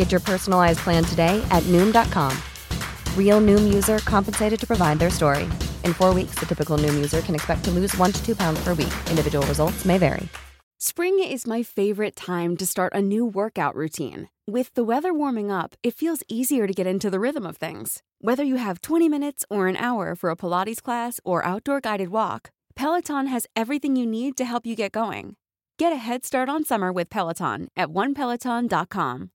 Get your personalized plan today at Noom.com. Real Noom user compensated to provide their story. In four weeks, the typical Noom user can expect to lose one to two pounds per week. Individual results may vary. Spring is my favorite time to start a new workout routine. With the weather warming up, it feels easier to get into the rhythm of things. Whether you have 20 minutes or an hour for a Pilates class or outdoor guided walk, Peloton has everything you need to help you get going. Get a head start on summer with Peloton at onepeloton.com.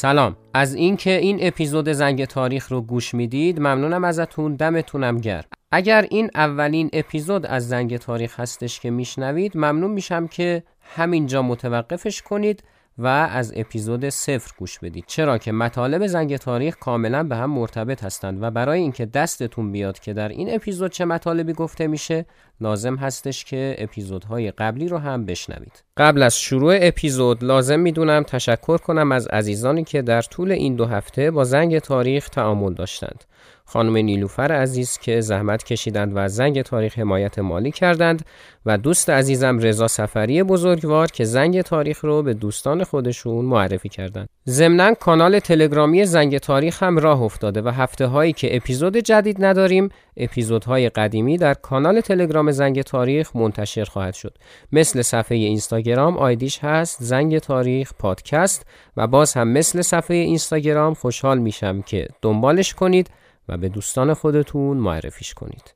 سلام. از اینکه این اپیزود زنگ تاریخ رو گوش می‌دید ممنونم ازتون دمتونم گرم. اگر این اولین اپیزود از زنگ تاریخ هستش که میشنوید ممنون میشم که همینجا متوقفش کنید. و از اپیزود صفر گوش بدید. چرا که مطالب زنگ تاریخ کاملا به هم مرتبط هستند و برای اینکه دستتون بیاد که در این اپیزود چه مطالبی گفته میشه لازم هستش که اپیزودهای قبلی رو هم بشنوید. قبل از شروع اپیزود لازم می‌دونم تشکر کنم از عزیزانی که در طول این دو هفته با زنگ تاریخ تعامل داشتند. خانم نیلوفر عزیز که زحمت کشیدند و زنگ تاریخ حمایت مالی کردند و دوست عزیزم رضا سفری بزرگوار که زنگ تاریخ رو به دوستان خودشون معرفی کردند. ضمنا کانال تلگرامی زنگ تاریخ هم راه افتاده و هفته هایی که اپیزود جدید نداریم اپیزودهای قدیمی در کانال تلگرام زنگ تاریخ منتشر خواهد شد مثل صفحه اینستاگرام آیدیش هست زنگ تاریخ پادکست و باز هم مثل صفحه اینستاگرام خوشحال میشم که دنبالش کنید و به دوستان خودتون معرفیش کنید.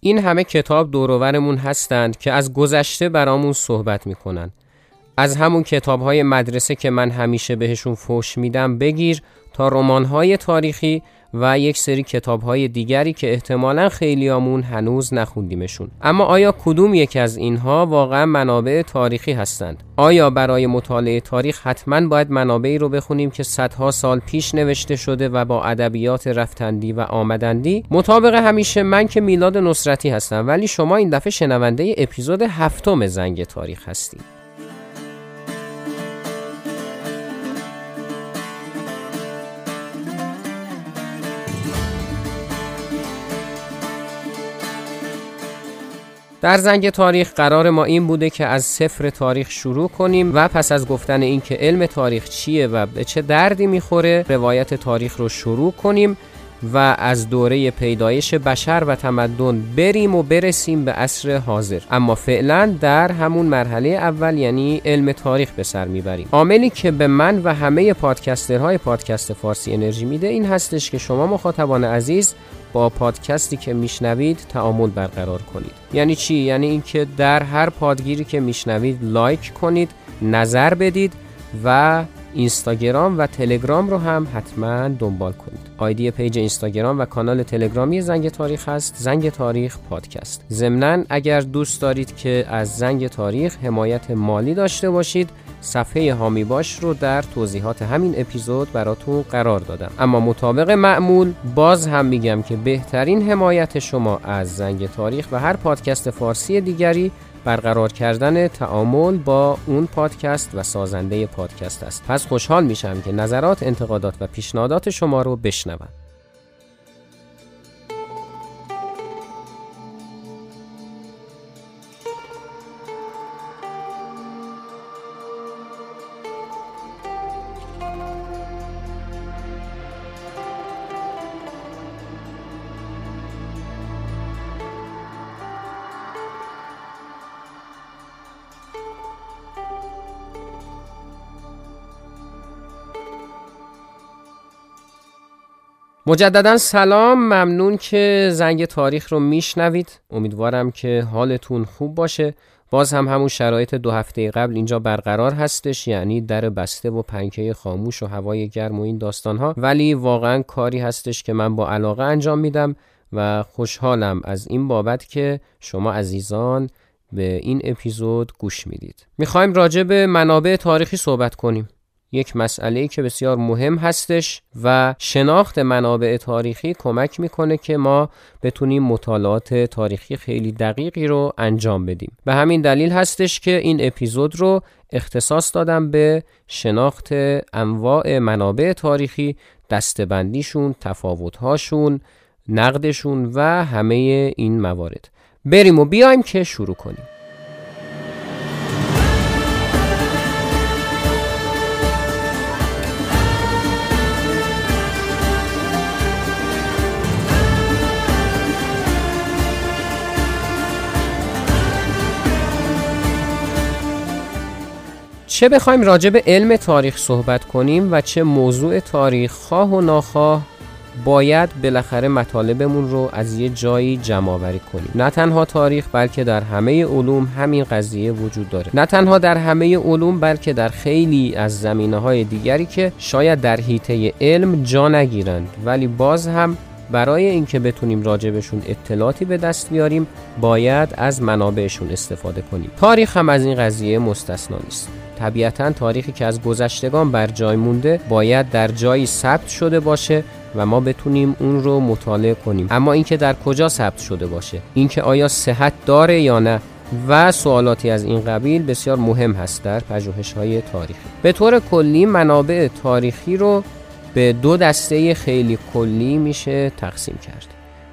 این همه کتاب دورورمون هستند که از گذشته برامون صحبت می‌کنن. از همون کتاب های مدرسه که من همیشه بهشون فوش میدم بگیر تا رمان های تاریخی و یک سری کتاب های دیگری که احتمالا خیلیامون هنوز نخوندیمشون. اما آیا کدوم یکی از اینها واقعا منابع تاریخی هستند؟ آیا برای مطالعه تاریخ حتما باید منابعی رو بخونیم که صدها سال پیش نوشته شده و با ادبیات رفتندی و آمدندی؟ مطابق همیشه من که میلاد نصرتی هستم ولی شما این دفعه شنونده اپیزود هفتم زنگ تاریخ هستید. در زنگ تاریخ قرار ما این بوده که از صفر تاریخ شروع کنیم و پس از گفتن اینکه علم تاریخ چیه و به چه دردی می‌خوره روایت تاریخ رو شروع کنیم و از دوره پیدایش بشر و تمدن بریم و برسیم به عصر حاضر. اما فعلا در همون مرحله اول یعنی علم تاریخ به سر می‌بریم. عاملی که به من و همه پادکسترهای پادکست فارسی انرژی میده این هستش که شما مخاطبان عزیز با پادکستی که میشنوید تعامل برقرار کنید. یعنی چی؟ یعنی اینکه در هر پادگیری که میشنوید لایک کنید نظر بدید و اینستاگرام و تلگرام رو هم حتما دنبال کنید. آیدی پیج اینستاگرام و کانال تلگرامی زنگ تاریخ هست زنگ تاریخ پادکست. ضمنا اگر دوست دارید که از زنگ تاریخ حمایت مالی داشته باشید صفحه هامی باش رو در توضیحات همین اپیزود براتون قرار دادم. اما مطابق معمول باز هم میگم که بهترین حمایت شما از زنگ تاریخ و هر پادکست فارسی دیگری برقرار کردن تعامل با اون پادکست و سازنده پادکست است. پس خوشحال میشم که نظرات انتقادات و پیشنهادات شما رو بشنوم. مجددا سلام. ممنون که زنگ تاریخ رو میشنوید. امیدوارم که حالتون خوب باشه. باز هم همون شرایط دو هفته قبل اینجا برقرار هستش یعنی در بسته و پنکه خاموش و هوای گرم و این داستان ها ولی واقعا کاری هستش که من با علاقه انجام میدم و خوشحالم از این بابت که شما عزیزان به این اپیزود گوش می‌دید. می‌خوایم راجع به منابع تاریخی صحبت کنیم. یک مسئله که بسیار مهم هستش و شناخت منابع تاریخی کمک می‌کنه که ما بتونیم مطالعات تاریخی خیلی دقیقی رو انجام بدیم. به همین دلیل هستش که این اپیزود رو اختصاص دادم به شناخت انواع منابع تاریخی دستبندیشون تفاوتهاشون نقدشون و همه این موارد. بریم و بیایم که شروع کنیم. چه بخوایم راجع به علم تاریخ صحبت کنیم و چه موضوع تاریخ خواه و ناخواه باید بالاخره مطالبمون رو از یه جایی جمع آوری کنیم. نه تنها تاریخ بلکه در همه علوم همین قضیه وجود داره. نه تنها در همه علوم بلکه در خیلی از زمینه های دیگری که شاید در حیطه علم جا نگیرند. ولی باز هم برای اینکه بتونیم راجبشون اطلاعاتی به دست بیاریم باید از منابعشون استفاده کنیم. تاریخ هم از این قضیه مستثنا نیست. طبیعتا تاریخی که از گذشتگان بر جای مونده باید در جایی ثبت شده باشه و ما بتونیم اون رو مطالعه کنیم. اما اینکه در کجا ثبت شده باشه؟ اینکه آیا صحت داره یا نه؟ و سوالاتی از این قبیل بسیار مهم هست در پژوهش های تاریخی. به طور کلی منابع تاریخی رو به دو دسته خیلی کلی میشه تقسیم کرد.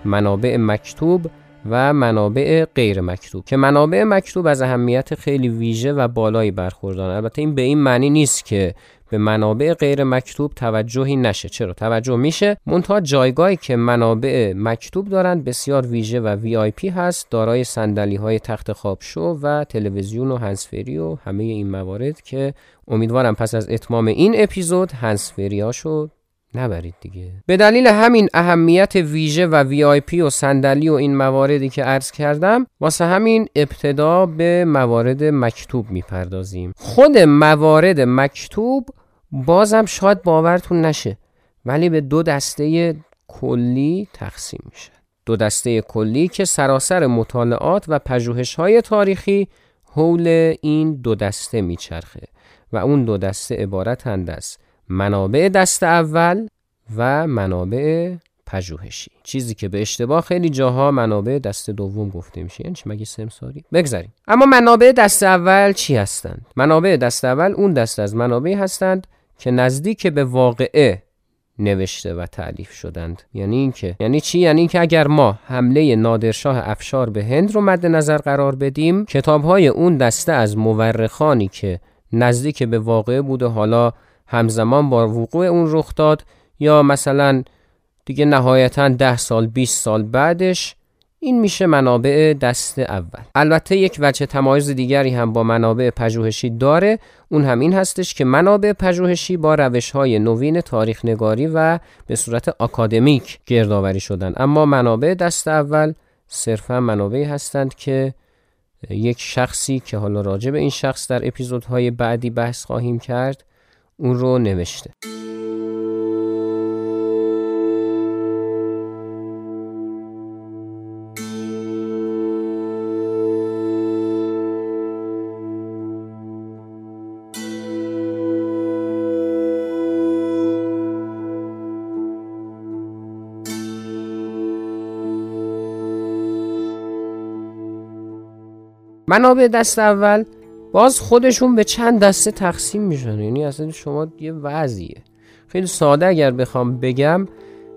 منابع مکتوب و منابع غیر مکتوب که منابع مکتوب از اهمیت خیلی ویژه و بالایی برخوردارن. البته این به این معنی نیست که به منابع غیر مکتوب توجهی نشه. چرا؟ توجه میشه. منتها جایگاهی که منابع مکتوب دارند بسیار ویژه و VIP هست دارای صندلی های تخت خواب شو و تلویزیون و هنسفری و همه این موارد که امیدوارم پس از اتمام این اپیزود هنسفری هاشو نبرید دیگه. به دلیل همین اهمیت ویژه و VIP و صندلی و این مواردی که عرض کردم واسه همین ابتدا به موارد مکتوب می‌پردازیم. خود موارد مکتوب بازم شاید باورتون نشه ولی به دو دسته کلی تقسیم میشه. دو دسته کلی که سراسر مطالعات و پژوهش های تاریخی حول این دو دسته میچرخه و اون دو دسته عبارتند از منابع دست اول و منابع پژوهشی. چیزی که به اشتباه خیلی جاها منابع دست دوم گفته میشه. یعنی مگه سمساری؟ بگذاریم. اما منابع دست اول چی هستند؟ منابع دست اول اون دست از منابعی هستند که نزدیک به واقعه نوشته و تعلیف شدند. یعنی اینکه یعنی چی؟ یعنی اینکه اگر ما حمله نادرشاه افشار به هند رو مد نظر قرار بدیم کتاب های اون دسته از مورخانی که نزدیک به واقعه بوده حالا همزمان با وقوع اون رخ داد یا مثلا دیگه نهایتا ده سال 20 سال بعدش این میشه منابع دست اول. البته یک وجه تمایز دیگری هم با منابع پژوهشی داره. اون هم این هستش که منابع پژوهشی با روش های نوین تاریخ نگاری و به صورت آکادمیک گردآوری شدن. اما منابع دست اول صرفا منابعی هستند که یک شخصی که حالا راجع به این شخص در اپیزودهای بعدی بحث خواهیم کرد اون رو نوشته. منابع دست اول باز خودشون به چند دسته تقسیم میشن. یعنی اصلا شما یه وضعیه. خیلی ساده اگر بخوام بگم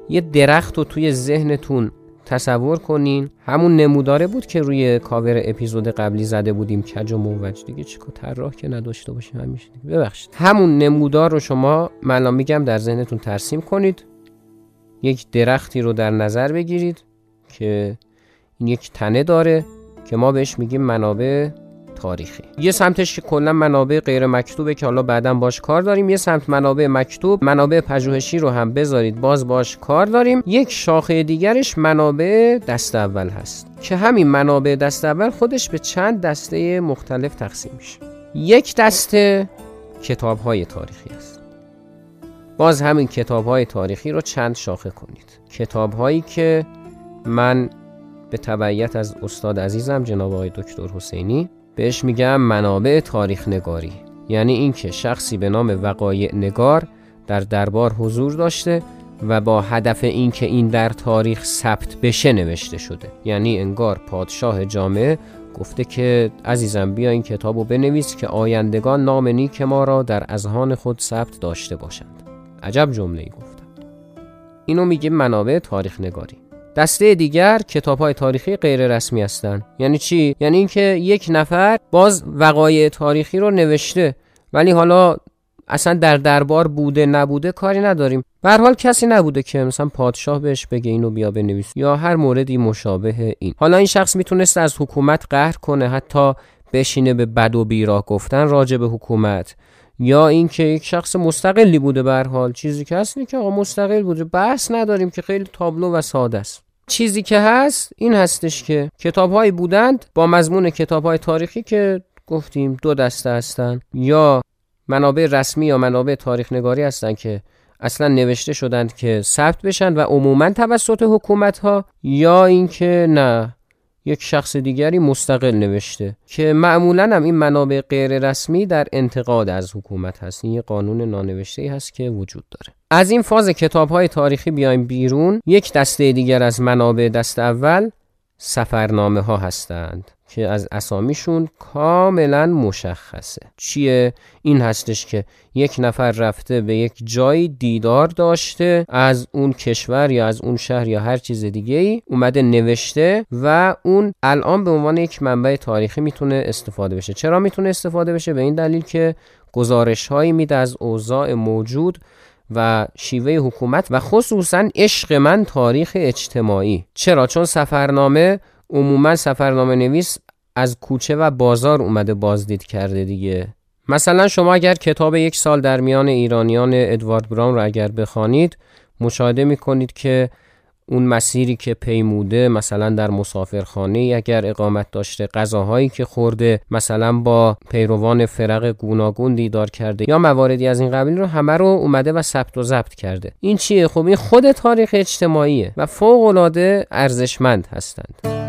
یه درخت رو توی ذهنتون تصور کنین. همون نموداره بود که روی کاور اپیزود قبلی زده بودیم. کج و موج. دیگه چیکار طراح که نداشته باشیم. همیشه ببخشید. همون نمودار رو شما من میگم در ذهنتون ترسیم کنید. یک درختی رو در نظر بگیرید که این یک تنه داره که ما بهش میگیم منابع تاریخی. یه سمتش که کلا منابع غیر مکتوبه که حالا بعدا باش کار داریم. یه سمت منابع مکتوب منابع پژوهشی رو هم بذارید. باز باش کار داریم. یک شاخه دیگرش منابع دست اول هست. که همین منابع دست اول خودش به چند دسته مختلف تقسیم میشه. یک دسته کتاب های تاریخی است. باز همین کتاب های تاریخی رو چند شاخه کنید. کتاب هایی که من به تبعیت از استاد عزیزم جناب آقای دکتر حسینی بهش میگم منابع تاریخ نگاری. یعنی اینکه شخصی به نام وقایع نگار در دربار حضور داشته و با هدف اینکه این در تاریخ ثبت بشه نوشته شده. یعنی انگار پادشاه جامعه گفته که عزیزم بیا این کتاب رو بنویس که آیندگان نام نیک ما را در اذهان خود ثبت داشته باشند. عجب جمله ای گفتم. اینو میگه منابع تاریخ نگاری. دسته دیگر کتاب های تاریخی غیر رسمی هستند. یعنی چی؟ یعنی اینکه یک نفر باز وقایع تاریخی رو نوشته ولی حالا اصلا در دربار بوده نبوده کاری نداریم. به حال کسی نبوده که مثلا پادشاه بهش بگه اینو بیا بنویس یا هر موردی مشابه این. حالا این شخص می‌تونست از حکومت قهر کنه حتی بشینه به بد و بیراه گفتن راجع به حکومت. یا اینکه یک شخص مستقلی بوده به حال. چیزی که هست که آقا مستقل بوده. بحث نداریم که خیلی تابلو و ساده است. چیزی که هست این هستش که کتابهایی بودند با مضمون کتابهای تاریخی که گفتیم دو دسته هستند یا منابع رسمی یا منابع تاریخ نگاری هستند که اصلا نوشته شدند که ثبت بشن و عموما توسط حکومت ها یا اینکه نه. یک شخص دیگری مستقل نوشته که معمولا هم این منابع غیر رسمی در انتقاد از حکومت هست. این قانون نانوشته هست که وجود داره. از این فاز کتاب های تاریخی بیایم بیرون. یک دسته دیگر از منابع دست اول سفرنامه ها هستند. که از اسامیشون کاملا مشخصه. چیه؟ این هستش که یک نفر رفته به یک جایی دیدار داشته از اون کشور یا از اون شهر یا هر چیز دیگه ای اومده نوشته و اون الان به عنوان یک منبع تاریخی می‌تونه استفاده بشه. چرا می‌تونه استفاده بشه؟ به این دلیل که گزارش هایی میده از اوضاع موجود و شیوه حکومت و خصوصا عشق من تاریخ اجتماعی. چرا؟ چون سفرنامه عموما سفرنامه نویس از کوچه و بازار اومده بازدید کرده دیگه. مثلا شما اگر کتاب یک سال در میان ایرانیان ادوارد براون رو اگر بخوانید مشاهده می‌کنید که اون مسیری که پیموده مثلا در مسافرخانه اگر اقامت داشته غذاهایی که خورده مثلا با پیروان فرق گوناگون دیدار کرده یا مواردی از این قبیل رو همه رو اومده و ثبت و ضبط کرده. این چیه؟ خب این خود تاریخ اجتماعیه و فوق العاده ارزشمند هستند.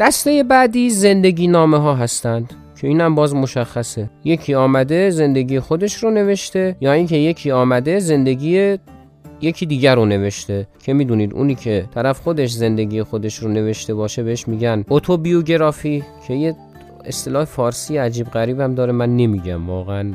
دسته بعدی زندگی نامه ها هستند که اینم باز مشخصه. یکی آمده زندگی خودش رو نوشته یا اینکه یکی آمده زندگی یکی دیگر رو نوشته. که می‌دونید اونی که طرف خودش زندگی خودش رو نوشته باشه بهش میگن اوتوبیوگرافی که یه اصطلاح فارسی عجیب غریب هم داره من نمیگم واقعا.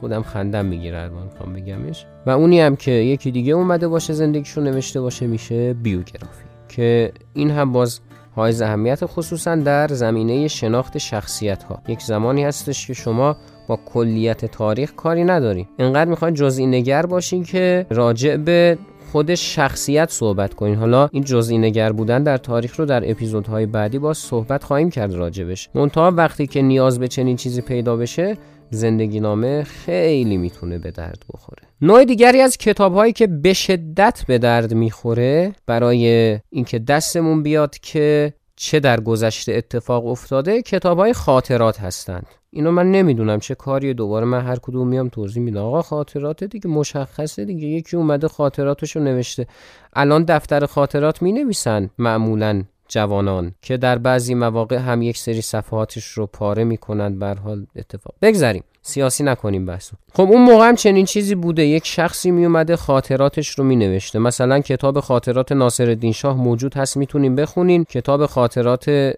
خودم خندم می‌گیره الان می‌خوام بگمش. و اونی هم که یکی دیگه اومده باشه زندگیشو نوشته باشه میشه بیوگرافی. که این هم باز های اهمیت خصوصا در زمینه شناخت شخصیت ها یک زمانی هستش که شما با کلیت تاریخ کاری نداریم انقدر می‌خواین جزئی نگر باشین که راجع به خود شخصیت صحبت کنین حالا این جزئی نگر بودن در تاریخ رو در اپیزودهای بعدی با صحبت خواهیم کرد راجبش منتها وقتی که نیاز به چنین چیزی پیدا بشه زندگی نامه خیلی می‌تونه به درد بخوره. نوع دیگری از کتاب هایی که به شدت به درد می‌خوره برای اینکه دستمون بیاد که چه در گذشته اتفاق افتاده کتاب های خاطرات هستند. اینو من نمی‌دونم چه کاری دوباره من هر کدوم میام توضیح میدم. آقا خاطرات دیگه مشخصه دیگه. یکی اومده خاطراتشو نوشته. الان دفتر خاطرات می نویسن معمولا جوانان که در بعضی مواقع هم یک سری صفحاتش رو پاره می‌کنن بر حال اتفاق بگذریم سیاسی نکنیم بحث خب اون موقع هم چنین چیزی بوده. یک شخصی میومده خاطراتش رو مینوشته. مثلا کتاب خاطرات ناصر شاه موجود هست می‌تونیم بخونین. کتاب خاطرات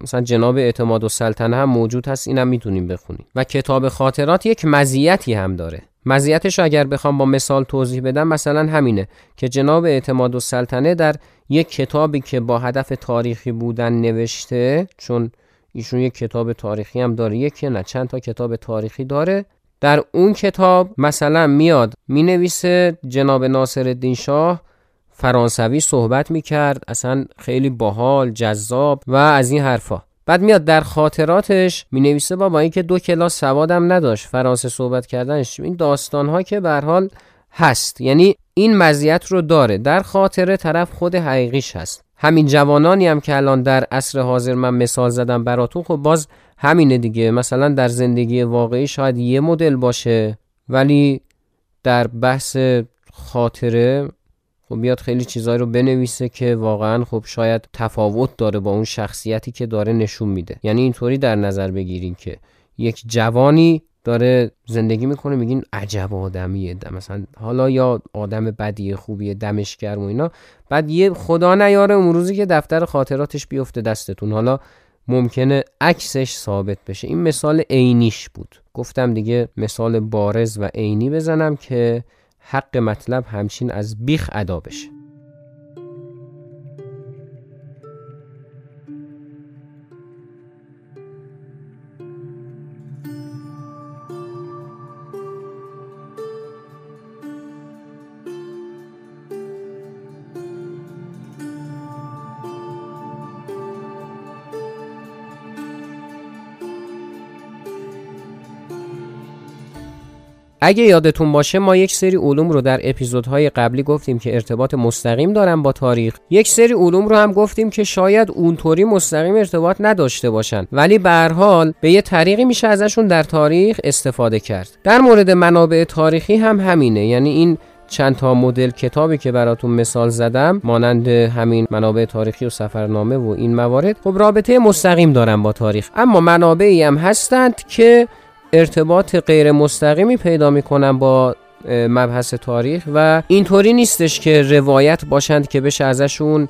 مثلا جناب اعتماد و سلطنه هم موجود هست اینم می‌تونیم بخونیم. و کتاب خاطرات یک مزیتی هم داره. مزیتش اگر بخوام با مثال توضیح بدم مثلا همینه که جناب اعتماد و سلطنه در یک کتابی که با هدف تاریخی بودن نوشته چون ایشون یک کتاب تاریخی هم داره. یکی نه چند تا کتاب تاریخی داره. در اون کتاب مثلا میاد می نویسه جناب ناصر الدین شاه فرانسوی صحبت می کرد اصلا خیلی باحال جذاب و از این حرفا. بعد میاد در خاطراتش می نویسه با اینکه دو کلاس سوادم نداشت فرانسه صحبت کردنش. این داستان ها که به حال هست. یعنی این مزیت رو داره. در خاطره طرف خود حقیقیش هست. همین جوانانی هم که الان در عصر حاضر من مثال زدم براتون خب باز همینه دیگه. مثلا در زندگی واقعی شاید یه مدل باشه ولی در بحث خاطره خب بیاد خیلی چیزایی رو بنویسه که واقعا خب شاید تفاوت داره با اون شخصیتی که داره نشون میده. یعنی اینطوری در نظر بگیریم که یک جوانی داره زندگی می‌کنه میگین عجب آدمیه. مثلا حالا یا آدم بدی خوبیه دمش گرم و اینا. بعد یه خدا نیاره اون روزی که دفتر خاطراتش بیفته دستتون. حالا ممکنه عکسش ثابت بشه. این مثال عینیش بود. گفتم دیگه مثال بارز و عینی بزنم که حق مطلب همچین از بیخ ادا بشه. اگه یادتون باشه ما یک سری علوم رو در اپیزودهای قبلی گفتیم که ارتباط مستقیم دارن با تاریخ. یک سری علوم رو هم گفتیم که شاید اونطوری مستقیم ارتباط نداشته باشن. ولی به هر حال به یه طریقی میشه ازشون در تاریخ استفاده کرد. در مورد منابع تاریخی هم همینه. یعنی این چند تا مدل کتابی که براتون مثال زدم مانند همین منابع تاریخی و سفرنامه و این موارد خب رابطه مستقیم دارن با تاریخ. اما منابعی هم هستند که ارتباط غیر مستقیمی پیدا می‌کنن با مبحث تاریخ و اینطوری نیستش که روایت باشند که بشه ازشون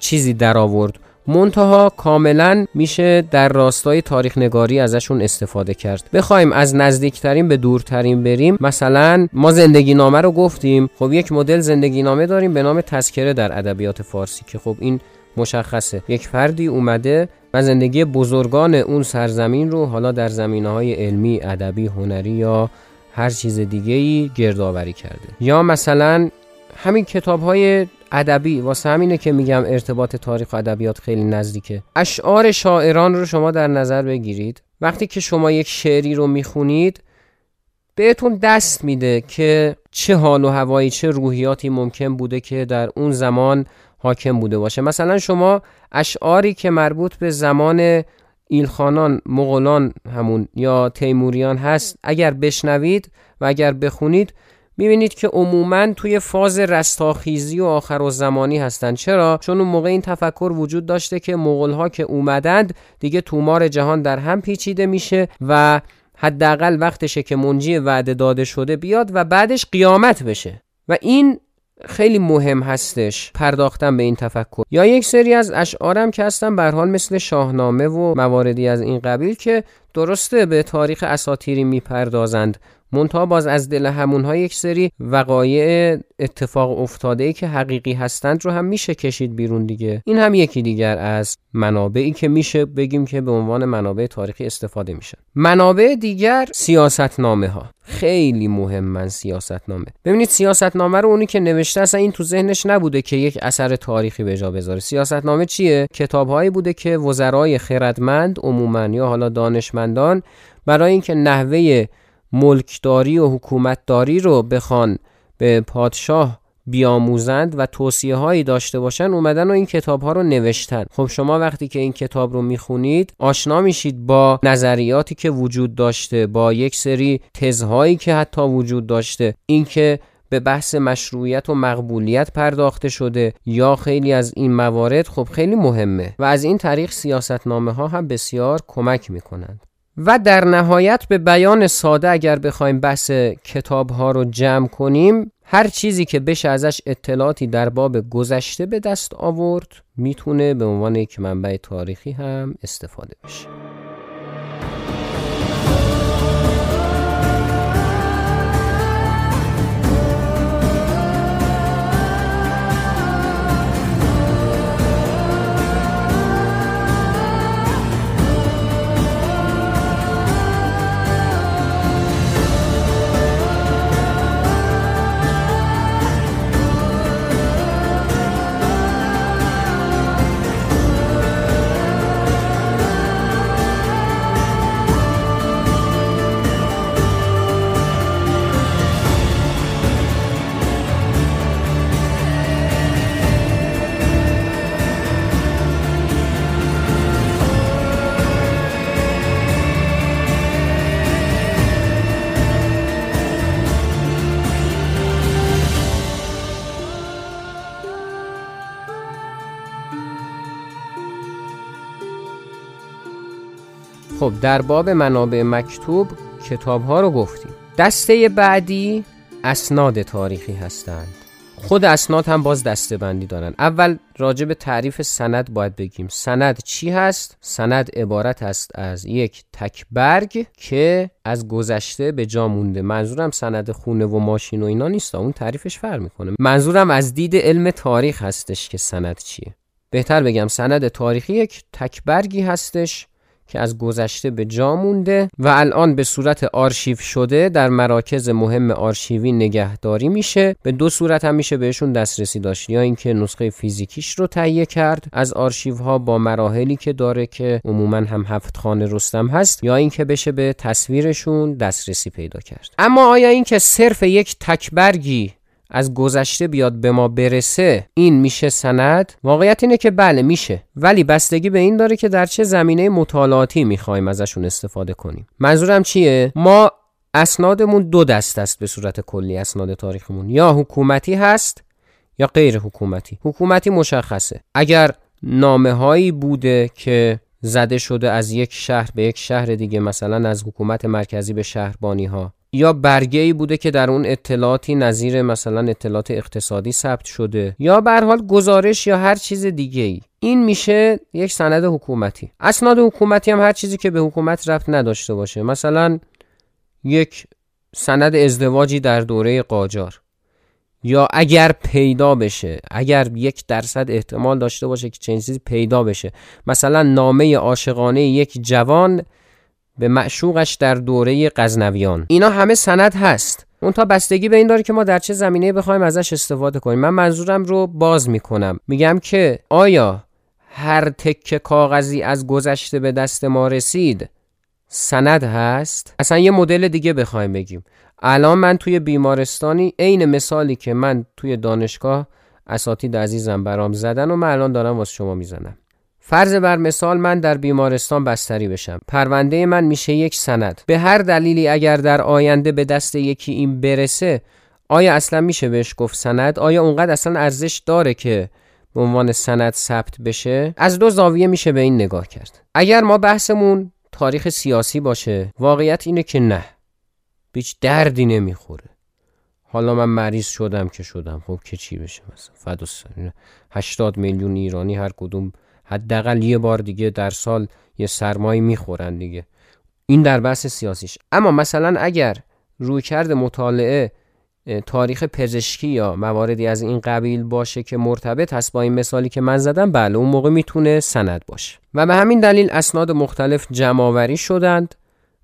چیزی در آورد منتها کاملا میشه در راستای تاریخ نگاری ازشون استفاده کرد. بخوایم از نزدیکترین به دورترین بریم. مثلا ما زندگی نامه رو گفتیم. خب یک مدل زندگی نامه داریم به نام تذکره در ادبیات فارسی که خب این مشخصه. یک فردی اومده و زندگی بزرگان اون سرزمین رو حالا در زمینه های علمی، ادبی، هنری یا هر چیز دیگه ای گردآوری کرده. یا مثلا همین کتاب های ادبی واسه همینه که میگم ارتباط تاریخ ادبیات خیلی نزدیکه. اشعار شاعران رو شما در نظر بگیرید. وقتی که شما یک شعری رو می‌خونید بهتون دست میده که چه حال و هوایی چه روحیاتی ممکن بوده که در اون زمان حاکم بوده باشه. مثلا شما اشعاری که مربوط به زمان ایلخانان مغولان همون یا تیموریان هست اگر بشنوید و اگر بخونید می‌بینید که عموما توی فاز رستاخیزی و آخر و زمانی هستند چرا؟ چون اون موقع این تفکر وجود داشته که مغول ها که اومدند دیگه تومار جهان در هم پیچیده میشه و حداقل وقتشه که منجی وعده داده شده بیاد و بعدش قیامت بشه. و این خیلی مهم هستش پرداختن به این تفکر. یا یک سری از اشعارم که هستن به حال مثل شاهنامه و مواردی از این قبیل که درسته به تاریخ اساتیری می‌پردازند. منتها باز از دل همونها یک سری وقایع اتفاق افتاده ای که حقیقی هستند رو هم میشه کشید بیرون دیگه. این هم یکی دیگر از منابعی که میشه بگیم که به عنوان منابع تاریخی استفاده میشن. منابع دیگر سیاستنامه ها خیلی مهم سیاست نامه ببینید سیاست نامه رو اونی که نوشته اصلا این تو ذهنش نبوده که یک اثر تاریخی به جا بذاره. سیاست نامه چیه؟ کتابهایی بوده که وزرای خردمند عموما یا حالا دانشمندان برای اینکه نحوه ملکداری و حکومتداری رو بخوان به پادشاه بیاموزند و توصیه هایی داشته باشن اومدن و این کتاب ها رو نوشتن. خب شما وقتی که این کتاب رو می‌خونید آشنا میشید با نظریاتی که وجود داشته با یک سری تزهایی که حتی وجود داشته. اینکه به بحث مشروعیت و مقبولیت پرداخته شده یا خیلی از این موارد خب خیلی مهمه. و از این طریق سیاستنامه ها هم بسیار کمک می‌کنند. و در نهایت به بیان ساده اگر بخوایم بحث کتاب ها رو جمع کنیم هر چیزی که بشه ازش اطلاعاتی در باب گذشته به دست آورد می‌تونه به عنوان یک منبع تاریخی هم استفاده بشه. خب در باب منابع مکتوب کتاب ها رو گفتیم. دسته بعدی اسناد تاریخی هستند. خود اسناد هم باز دسته بندی دارن. اول راجع به تعریف سند باید بگیم. سند چی هست؟ سند عبارت است از یک تکبرگ که از گذشته به جا مونده. منظورم سند خونه و ماشین و اینا نیست. اون تعریفش فرق می‌کنه. منظورم از دید علم تاریخ هستش که سند چیه. بهتر بگم سند تاریخی یک تکبرگی هستش که از گذشته به جا مونده و الان به صورت آرشیو شده در مراکز مهم آرشیوی نگهداری میشه. به دو صورت هم میشه بهشون دسترسی داشت. یا اینکه نسخه فیزیکیش رو تهیه کرد از آرشیو ها با مراحلی که داره که عموما هم هفت خانه رستم هست یا اینکه بشه به تصویرشون دسترسی پیدا کرد. اما آیا اینکه صرف یک تکبرگی از گذشته بیاد به ما برسه این میشه سند؟ واقعیت اینه که بله میشه. ولی بستگی به این داره که در چه زمینه مطالعاتی می‌خوایم ازشون استفاده کنیم. منظورم چیه؟ ما اسنادمون دو دست است به صورت کلی اسناد تاریخمون. یا حکومتی هست یا غیر حکومتی. حکومتی مشخصه. اگر نامه هایی بوده که زده شده از یک شهر به یک شهر دیگه مثلا از حکومت مرکزی به شهربانی ها یا برگه ای بوده که در اون اطلاعاتی نظیر مثلا اطلاعات اقتصادی ثبت شده یا به حال گزارش یا هر چیز دیگه ای این میشه یک سند حکومتی. اسناد حکومتی هم هر چیزی که به حکومت رفت نداشته باشه. مثلا یک سند ازدواجی در دوره قاجار. یا اگر پیدا بشه اگر یک درصد احتمال داشته باشه که چنین چیزی پیدا بشه. مثلا نامه عاشقانه یک جوان به معشوقش در دوره غزنویان. اینا همه سند هست. اون تا بستگی به این داره که ما در چه زمینه بخوایم ازش استفاده کنیم. من منظورم رو باز می‌کنم. میگم که آیا هر تکه کاغذی از گذشته به دست ما رسید؟ سند هست. اصلا یه مدل دیگه بخوایم بگیم. الان من توی بیمارستانی عین مثالی که من توی دانشگاه اساتید عزیزم برام زدن و من الان دارم واسه شما می‌زنم. فرض بر مثال من در بیمارستان بستری بشم. پرونده من میشه یک سند. به هر دلیلی اگر در آینده به دست یکی این برسه آیا اصلا میشه بهش گفت سند؟ آیا اونقدر اصلا ارزش داره که به عنوان سند ثبت بشه؟ از دو زاویه میشه به این نگاه کرد. اگر ما بحثمون تاریخ سیاسی باشه واقعیت اینه که نه. بیچ دردی نمی‌خوره. حالا من مریض شدم که شدم. خب که چی بشه مثلا؟ فدا 80 میلیون ایرانی هر کدوم حداقل یه بار دیگه در سال یه سرمایی می‌خورن دیگه. این در بحث سیاسیش. اما مثلا اگر رویکرد مطالعه تاریخ پزشکی یا مواردی از این قبیل باشه که مرتبط هست با این مثالی که من زدم بله اون موقع می‌تونه سند باشه. و به همین دلیل اسناد مختلف جمعآوری شدند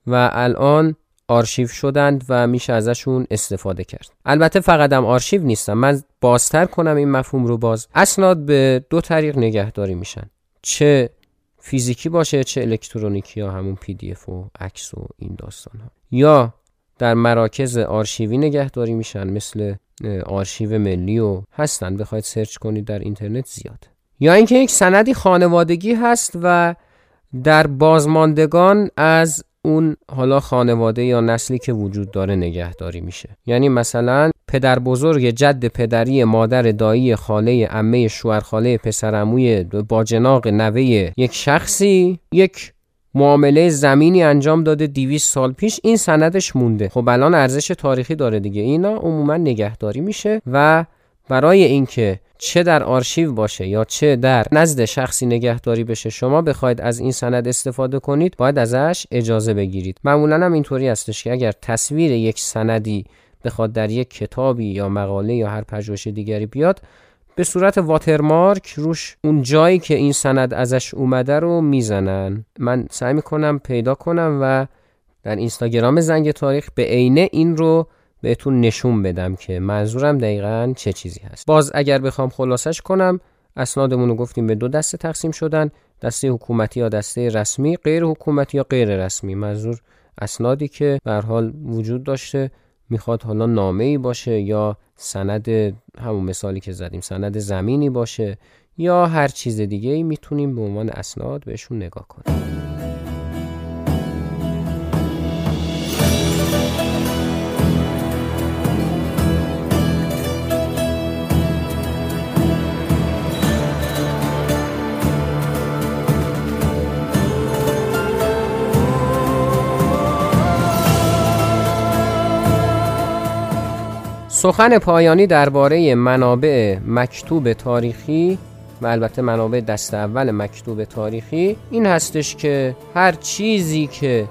و الان آرشیو شدند و میشه ازشون استفاده کرد. البته فقط هم آرشیو نیستن. من بازتر کنم این مفهوم رو باز. اسناد به دو طریق نگهداری میشن. چه فیزیکی باشه چه الکترونیکی یا همون PDF و عکس و این داستان ها یا در مراکز آرشیوی نگهداری میشن مثل آرشیو ملی و هستن. بخواید search کنید در اینترنت زیاد. یا اینکه یک سندی خانوادگی هست و در بازماندگان از اون حالا خانواده یا نسلی که وجود داره نگهداری میشه. یعنی مثلا پدر بزرگ جد پدری مادر دایی خاله عمه شوهر خاله پسرعموی باجناق نوه یک شخصی یک معامله زمینی انجام داده 200 سال پیش. این سندش مونده. خب الان ارزش تاریخی داره دیگه. اینا عموما نگهداری میشه و برای اینکه چه در آرشیو باشه یا چه در نزد شخصی نگهداری بشه شما بخواید از این سند استفاده کنید باید ازش اجازه بگیرید. معمولا هم اینطوری هستش که اگر تصویر یک سندی بخواد در یک کتابی یا مقاله یا هر پژوهش دیگری بیاد به صورت واترمارک روش اون جایی که این سند ازش اومده رو می‌زنن. من سعی می‌کنم پیدا کنم و در اینستاگرام زنگ تاریخ به عینه این رو بهتون نشون بدم که منظورم دقیقا چه چیزی هست. باز اگر بخوام خلاصش کنم اسنادمون رو گفتیم به دو دسته تقسیم شدن دسته حکومتی یا دسته رسمی غیر حکومتی یا غیر رسمی. منظور اسنادی که به حال وجود داشته. می‌خواد حالا نامه ای باشه یا سند همون مثالی که زدیم سند زمینی باشه یا هر چیز دیگه ای می‌تونیم به عنوان اسناد بهشون نگاه کنیم. سخن پایانی درباره منابع مکتوب تاریخی و البته منابع دست اول مکتوب تاریخی این هستش که هر چیزی که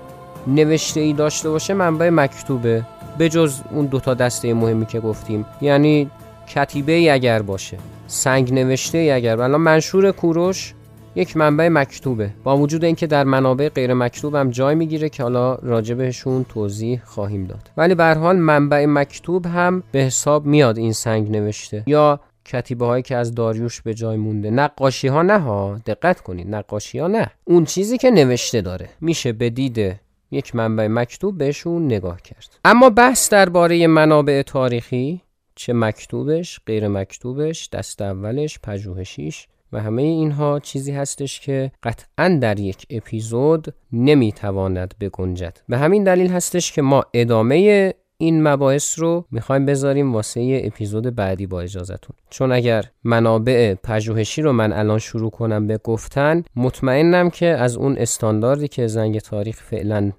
نوشته ای داشته باشه منبع مکتوبه به جز اون دوتا دسته مهمی که گفتیم. یعنی کتیبه ای اگر باشه سنگ نوشته ای اگر الان منشور کوروش یک منبع مکتوبه. با وجود اینکه در منابع غیر مکتوب هم جای می‌گیره که حالا راجبهشون توضیح خواهیم داد. ولی به حال منبع مکتوب هم به حساب میاد این سنگ نوشته. یا کتیبه هایی که از داریوش به جای مونده. نقاشی ها نه ها. دقت کنید نقاشی ها نه. اون چیزی که نوشته داره. میشه به دید یک منبع مکتوب بهشون نگاه کرد. اما بحث درباره منابع تاریخی چه مکتوبش غیر مکتوبش دست اولش پژوهشیش و همه اینها چیزی هستش که قطعا در یک اپیزود نمی‌تواند بگنجد. به همین دلیل هستش که ما ادامه این مباحث رو می‌خوایم بذاریم واسه اپیزود بعدی با اجازتون چون اگر منابع پژوهشی رو من الان شروع کنم به گفتن مطمئنم که از اون استانداردی که زنگ تاریخ فعلا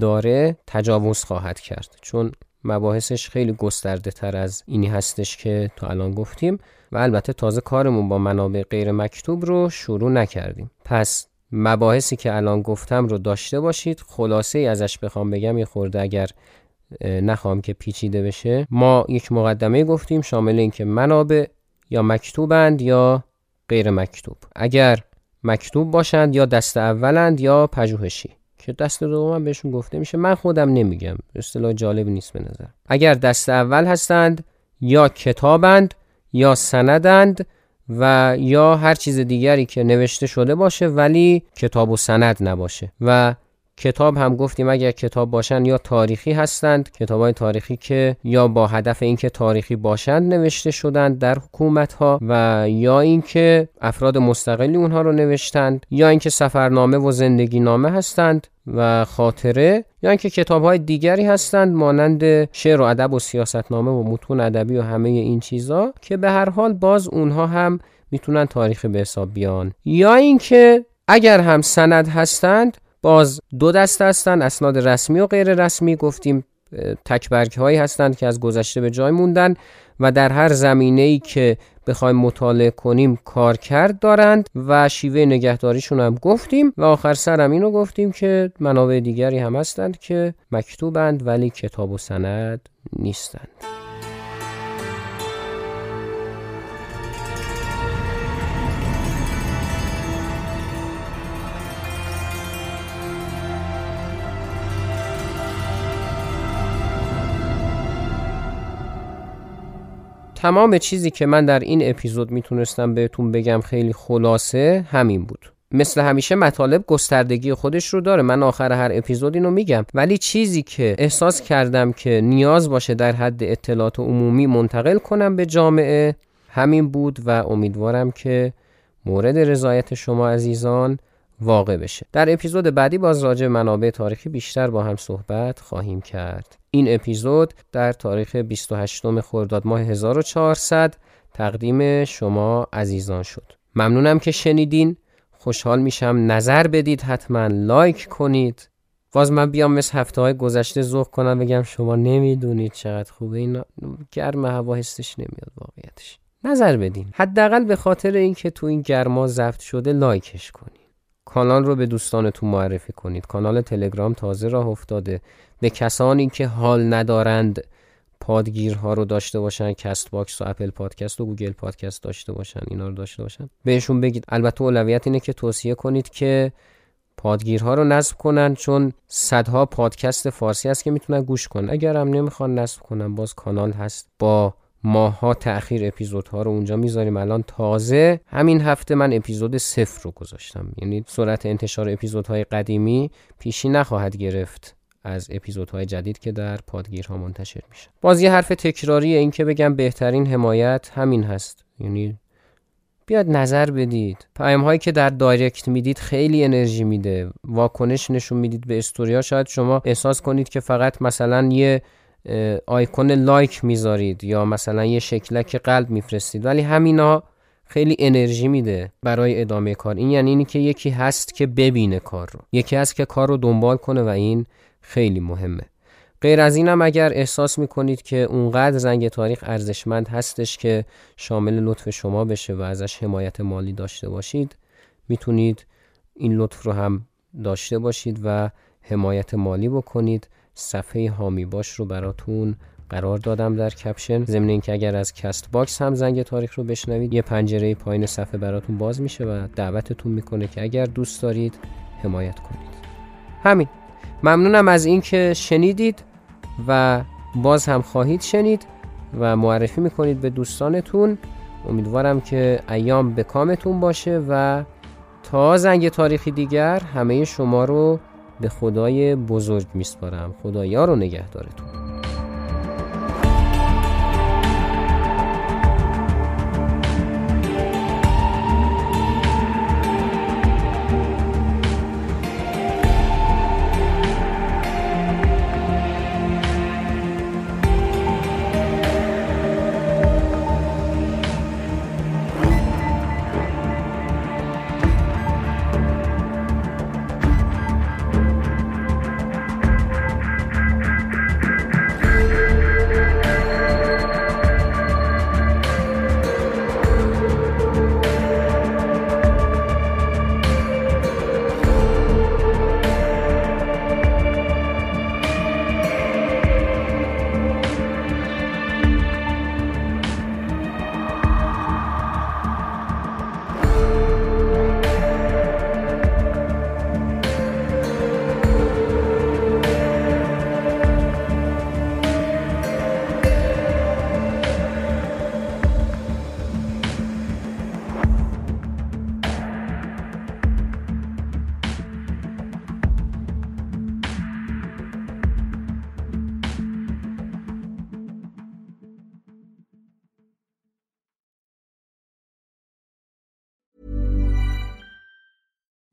داره تجاوز خواهد کرد. چون مباحثش خیلی گسترده تر از اینی هستش که تا الان گفتیم. و البته تازه کارمون با منابع غیر مکتوب رو شروع نکردیم. پس مباحثی که الان گفتم رو داشته باشید. خلاصه ای ازش بخوام بگم یه خورده اگر نخوام که پیچیده بشه. ما یک مقدمه گفتیم شامل اینکه منابع یا مکتوبند یا غیر مکتوب. اگر مکتوب باشند یا دست اولند یا پژوهشی. که دست دوم بهشون گفته میشه. من خودم نمیگم. اصطلاح جالب نیست به نظر. اگر دست اول هستند یا کتابند یا سندند و یا هر چیز دیگری که نوشته شده باشه ولی کتاب و سند نباشه. و کتاب هم گفتیم اگر کتاب باشن یا تاریخی هستند کتاب های تاریخی که یا با هدف اینکه تاریخی باشند نوشته شدند در حکومت ها و یا اینکه افراد مستقلی اونها رو نوشتند یا اینکه سفرنامه و زندگی نامه هستند و خاطره یا اینکه کتاب های دیگری هستند مانند شعر و ادب و سیاستنامه و متون ادبی و همه این چیزا که به هر حال باز اونها هم می‌تونن تاریخی به حساب بیان. یا اینکه اگر هم سند هستند باز دو دسته هستن اسناد رسمی و غیر رسمی گفتیم تکبرگ هایی هستند که از گذشته به جای موندن و در هر زمینه ای که بخوایم مطالعه کنیم کار کرد دارند و شیوه نگهداریشون هم گفتیم و آخر سرم اینو گفتیم که منابع دیگری هم هستند که مکتوبند ولی کتاب و سند نیستند. تمام چیزی که من در این اپیزود می‌تونستم بهتون بگم خیلی خلاصه همین بود. مثل همیشه مطالب گستردگی خودش رو داره. من آخر هر اپیزود اینو میگم. ولی چیزی که احساس کردم که نیاز باشه در حد اطلاعات عمومی منتقل کنم به جامعه همین بود و امیدوارم که مورد رضایت شما عزیزان واقع بشه. در اپیزود بعدی باز راجع منابع تاریخی بیشتر با هم صحبت خواهیم کرد. این اپیزود در تاریخ 28 خرداد ماه 1400 تقدیم شما عزیزان شد. ممنونم که شنیدین. خوشحال میشم نظر بدید حتما لایک کنید. باز من بیام مثل هفته های گذشته ذوق کنم بگم شما نمی‌دونید چقدر خوبه. این گرم هوا حسش نمیاد واقعیتش. نظر بدین. حداقل به خاطر اینکه تو این گرما زفت شده لایکش کنید. کانال رو به دوستانتون معرفی کنید. کانال تلگرام تازه راه افتاده. به کسانی که حال ندارند پادگیرها رو داشته باشن Castbox و Apple Podcast و Google Podcast داشته باشن اینا رو داشته باشن بهشون بگید. البته اولویت اینه که توصیه کنید که پادگیرها رو نصب کنن چون صدها پادکست فارسی هست که می‌تونن گوش کنن. اگر هم نمی‌خوان نصب کنن باز کانال هست با ماه‌ها تأخیر اپیزودها رو اونجا می‌ذاریم. الان تازه همین هفته من اپیزود صفر رو گذاشتم. یعنی سرعت انتشار اپیزودهای قدیمی پیشی نخواهد گرفت از اپیزودهای جدید که در پادگیرها منتشر میشه. باز یه حرف تکراری این که بگم بهترین حمایت همین هست. یعنی بیاد نظر بدید. پیام هایی که در دایرکت می‌دید خیلی انرژی میده. واکنش نشون می‌دید به استوریا. شاید شما احساس کنید که فقط مثلا یه آیکون لایک می‌ذارید یا مثلا یه شکلک قلب میفرستید. ولی همینا خیلی انرژی میده برای ادامه کار. این یعنی اینی که یکی هست که ببینه کار رو. یکی هست که کار رو دنبال کنه و این خیلی مهمه. غیر از اینم اگر احساس می‌کنید که اونقدر زنگ تاریخ ارزشمند هستش که شامل لطف شما بشه و ازش حمایت مالی داشته باشید می‌تونید این لطف رو هم داشته باشید و حمایت مالی بکنید. صفحه حامی باش رو براتون قرار دادم در caption. ضمن اینکه اگر از Castbox هم زنگ تاریخ رو بشنوید یه پنجره پایین صفحه براتون باز میشه و دعوتتون می‌کنه که اگر دوست دارید حمایت کنید. همین. ممنونم از اینکه شنیدید و باز هم خواهید شنید و معرفی می‌کنید به دوستانتون. امیدوارم که ایام به کامتون باشه و تا زنگ تاریخی دیگر همه شما رو به خدای بزرگ میسپارم. خدایا رو نگهدارتون.